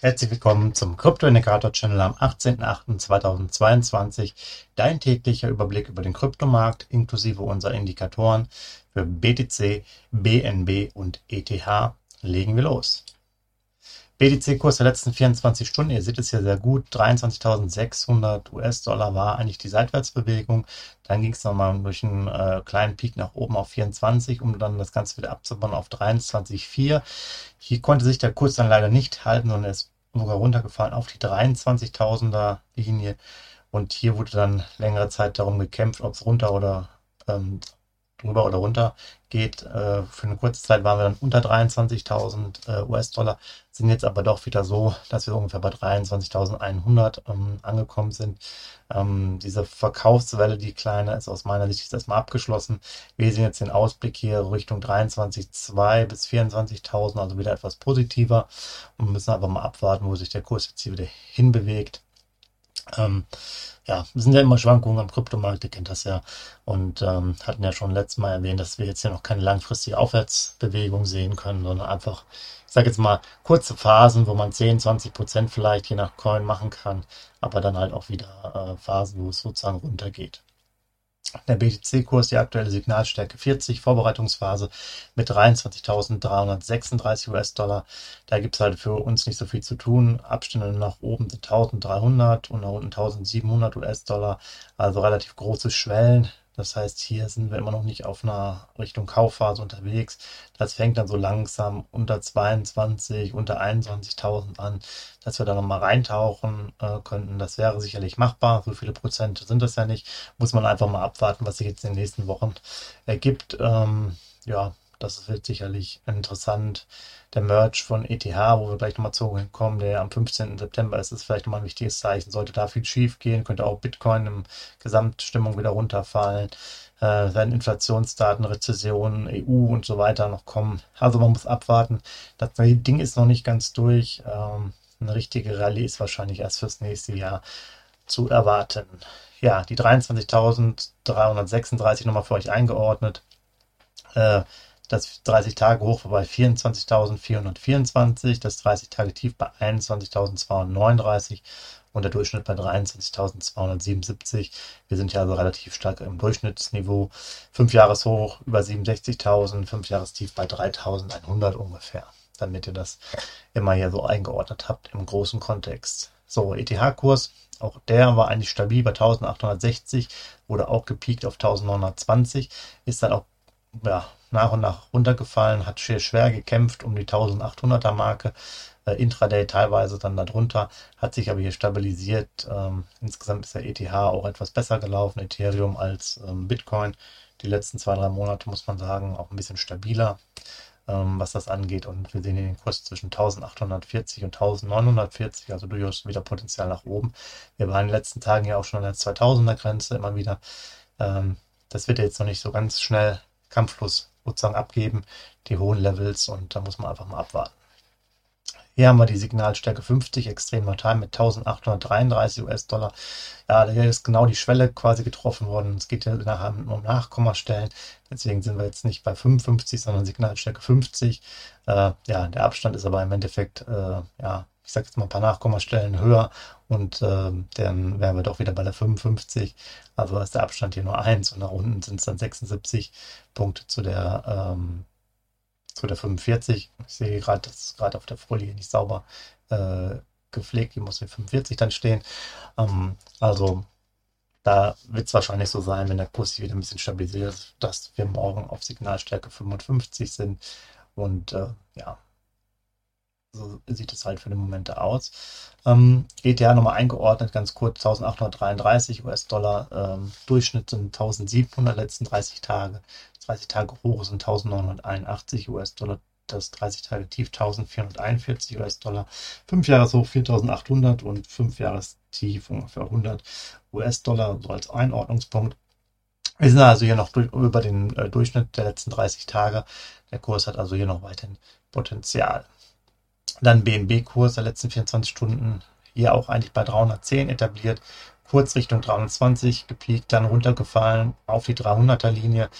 Herzlich willkommen zum Krypto-Indikator-Channel am 18.08.2022. Dein täglicher Überblick über den Kryptomarkt inklusive unserer Indikatoren für BTC, BNB und ETH. Legen wir los. BTC-Kurs der letzten 24 Stunden, ihr seht es hier sehr gut, 23.600 US-Dollar war eigentlich die Seitwärtsbewegung. Dann ging es nochmal durch einen äh, kleinen Peak nach oben auf 24, um dann das Ganze wieder abzubauen auf 23,4. Hier konnte sich der Kurs dann leider nicht halten, sondern ist sogar runtergefallen auf die 23.000er Linie. Und hier wurde dann längere Zeit darum gekämpft, ob es runter oder ähm, drüber oder runter geht. Äh, für eine kurze Zeit waren wir dann unter 23.000 äh, US-Dollar, sind jetzt aber doch wieder so, dass wir ungefähr bei 23.100 ähm, angekommen sind. Ähm, diese Verkaufswelle, die kleine, ist aus meiner Sicht jetzt erstmal abgeschlossen. Wir sehen jetzt den Ausblick hier Richtung 23.2 bis 24.000, also wieder etwas positiver und müssen einfach mal abwarten, wo sich der Kurs jetzt hier wieder hinbewegt. Ähm, ja, es sind ja immer Schwankungen am Kryptomarkt, ihr kennt das ja. Und ähm, hatten ja schon letztes Mal erwähnt, dass wir jetzt hier noch keine langfristige Aufwärtsbewegung sehen können, sondern einfach, ich sage jetzt mal, kurze Phasen, wo man 10, 20 Prozent vielleicht je nach Coin machen kann, aber dann halt auch wieder äh, Phasen, wo es sozusagen runtergeht. Der BTC-Kurs, die aktuelle Signalstärke 40, Vorbereitungsphase mit 23.336 US-Dollar. Da gibt es halt für uns nicht so viel zu tun. Abstände nach oben sind 1.300 und nach unten 1.700 US-Dollar. Also relativ große Schwellen. Das heißt, hier sind wir immer noch nicht auf einer Richtung Kaufphase unterwegs. Das fängt dann so langsam unter 22, unter 21.000 an, dass wir da nochmal reintauchen äh, könnten. Das wäre sicherlich machbar. So viele Prozent sind das ja nicht. Muss man einfach mal abwarten, was sich jetzt in den nächsten Wochen ergibt. Ähm, ja, das wird sicherlich interessant. Der Merch von ETH, wo wir gleich nochmal zu kommen, der am 15. September ist, ist vielleicht nochmal ein wichtiges Zeichen. Sollte da viel schief gehen, könnte auch Bitcoin im Gesamtstimmung wieder runterfallen. Äh, werden Inflationsdaten, Rezessionen, EU und so weiter noch kommen. Also man muss abwarten. Das Ding ist noch nicht ganz durch. Ähm, eine richtige Rallye ist wahrscheinlich erst fürs nächste Jahr zu erwarten. Ja, die 23.336 nochmal für euch eingeordnet. Äh, das 30-Tage-Hoch war bei 24.424, das 30-Tage-Tief bei 21.239 und der Durchschnitt bei 23.277. Wir sind ja also relativ stark im Durchschnittsniveau. 5 Jahreshoch über 67.000, 5 Jahrestief bei 3.100 ungefähr, damit ihr das immer hier so eingeordnet habt im großen Kontext. So, ETH-Kurs, auch der war eigentlich stabil bei 1860, wurde auch gepiekt auf 1920, ist dann auch ja, nach und nach runtergefallen, hat schwer, schwer gekämpft um die 1800er Marke, äh, Intraday teilweise dann darunter, hat sich aber hier stabilisiert. Ähm, insgesamt ist der ETH auch etwas besser gelaufen, Ethereum als ähm, Bitcoin. Die letzten zwei, drei Monate muss man sagen, auch ein bisschen stabiler, ähm, was das angeht. Und wir sehen hier den Kurs zwischen 1840 und 1940, also durchaus wieder Potenzial nach oben. Wir waren in den letzten Tagen ja auch schon an der 2000er Grenze immer wieder. Ähm, das wird jetzt noch nicht so ganz schnell kampflos sozusagen abgeben, die hohen Levels und da muss man einfach mal abwarten. Hier haben wir die Signalstärke 50, extremer Time mit 1833 US-Dollar. Ja, hier ist genau die Schwelle quasi getroffen worden. Es geht ja nachher um Nachkommastellen. Deswegen sind wir jetzt nicht bei 55, sondern Signalstärke 50. Äh, ja, der Abstand ist aber im Endeffekt, äh, ja, ich sage jetzt mal ein paar Nachkommastellen höher und äh, dann wären wir doch wieder bei der 55. Also ist der Abstand hier nur 1 und nach unten sind es dann 76 Punkte zu der, ähm, zu der 45. Ich sehe gerade, das ist gerade auf der Folie nicht sauber äh, gepflegt. Hier muss die 45 dann stehen. Ähm, also da wird es wahrscheinlich so sein, wenn der Kurs sich wieder ein bisschen stabilisiert, dass wir morgen auf Signalstärke 55 sind. Und äh, ja, so sieht es halt für den Moment aus. Ähm, ETH nochmal eingeordnet, ganz kurz, 1833 US-Dollar, ähm, Durchschnitt sind 1700 letzten 30 Tage, 30 Tage hoch sind 1981 US-Dollar, das 30 Tage Tief 1441 US-Dollar, 5 Jahres hoch 4800 und 5 Jahres Tief ungefähr 100 US-Dollar, so als Einordnungspunkt. Wir sind also hier noch durch, über den äh, Durchschnitt der letzten 30 Tage. Der Kurs hat also hier noch weiterhin Potenzial. Dann BNB-Kurs der letzten 24 Stunden hier auch eigentlich bei 310 etabliert. Kurz Richtung 320 gepiekt, dann runtergefallen auf die 300er Linie.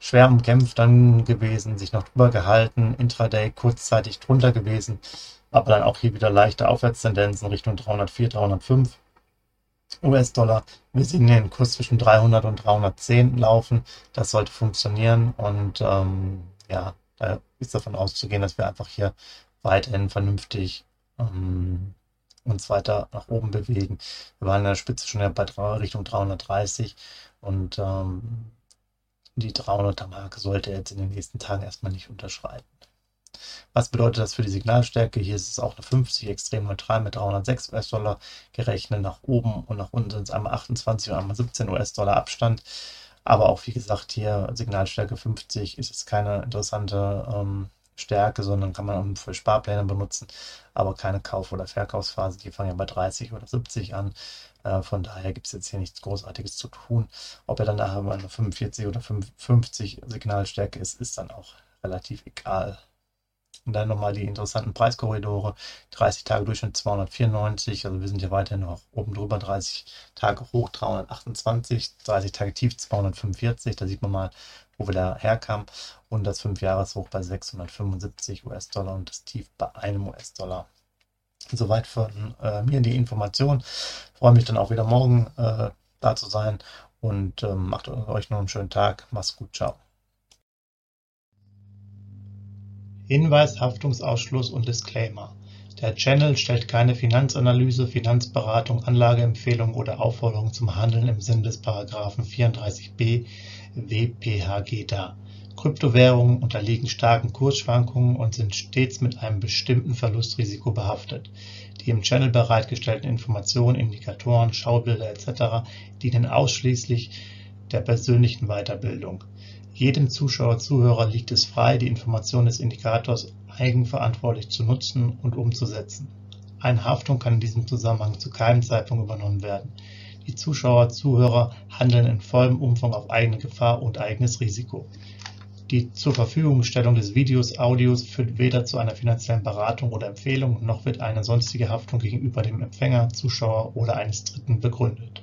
Schwer umkämpft dann gewesen, sich noch drüber gehalten. Intraday kurzzeitig drunter gewesen, aber dann auch hier wieder leichte Aufwärtstendenzen Richtung 304, 305. US-Dollar. Wir sehen den Kurs zwischen 300 und 310 laufen. Das sollte funktionieren und ähm, ja, da ist davon auszugehen, dass wir einfach hier weiterhin vernünftig ähm, uns weiter nach oben bewegen. Wir waren in der Spitze schon bei Richtung 330 und ähm, die 300er Marke sollte jetzt in den nächsten Tagen erstmal nicht unterschreiten. Was bedeutet das für die Signalstärke? Hier ist es auch eine 50 extrem neutral mit 306 US-Dollar gerechnet. Nach oben und nach unten sind es einmal 28 und einmal 17 US-Dollar Abstand. Aber auch wie gesagt, hier Signalstärke 50 ist es keine interessante ähm, Stärke, sondern kann man für Sparpläne benutzen, aber keine Kauf- oder Verkaufsphase. Die fangen ja bei 30 oder 70 an. Äh, von daher gibt es jetzt hier nichts Großartiges zu tun. Ob er dann nachher bei einer 45 oder 50 Signalstärke ist, ist dann auch relativ egal. Und dann nochmal die interessanten Preiskorridore. 30 Tage Durchschnitt 294, also wir sind hier weiterhin noch oben drüber. 30 Tage hoch 328, 30 Tage tief 245. Da sieht man mal, wo wir da herkamen. Und das 5-Jahres-Hoch bei 675 US-Dollar und das Tief bei einem US-Dollar. Soweit von äh, mir die Information. Freue mich dann auch wieder morgen äh, da zu sein und äh, macht euch noch einen schönen Tag. Macht's gut, ciao. Hinweis, Haftungsausschluss und Disclaimer. Der Channel stellt keine Finanzanalyse, Finanzberatung, Anlageempfehlung oder Aufforderung zum Handeln im Sinne des Paragraphen 34b WPHG dar. Kryptowährungen unterliegen starken Kursschwankungen und sind stets mit einem bestimmten Verlustrisiko behaftet. Die im Channel bereitgestellten Informationen, Indikatoren, Schaubilder etc. dienen ausschließlich der persönlichen Weiterbildung. Jedem Zuschauer/Zuhörer liegt es frei, die Informationen des Indikators eigenverantwortlich zu nutzen und umzusetzen. Eine Haftung kann in diesem Zusammenhang zu keinem Zeitpunkt übernommen werden. Die Zuschauer/Zuhörer handeln in vollem Umfang auf eigene Gefahr und eigenes Risiko. Die Zurverfügungstellung des Videos, Audios führt weder zu einer finanziellen Beratung oder Empfehlung, noch wird eine sonstige Haftung gegenüber dem Empfänger, Zuschauer oder eines Dritten begründet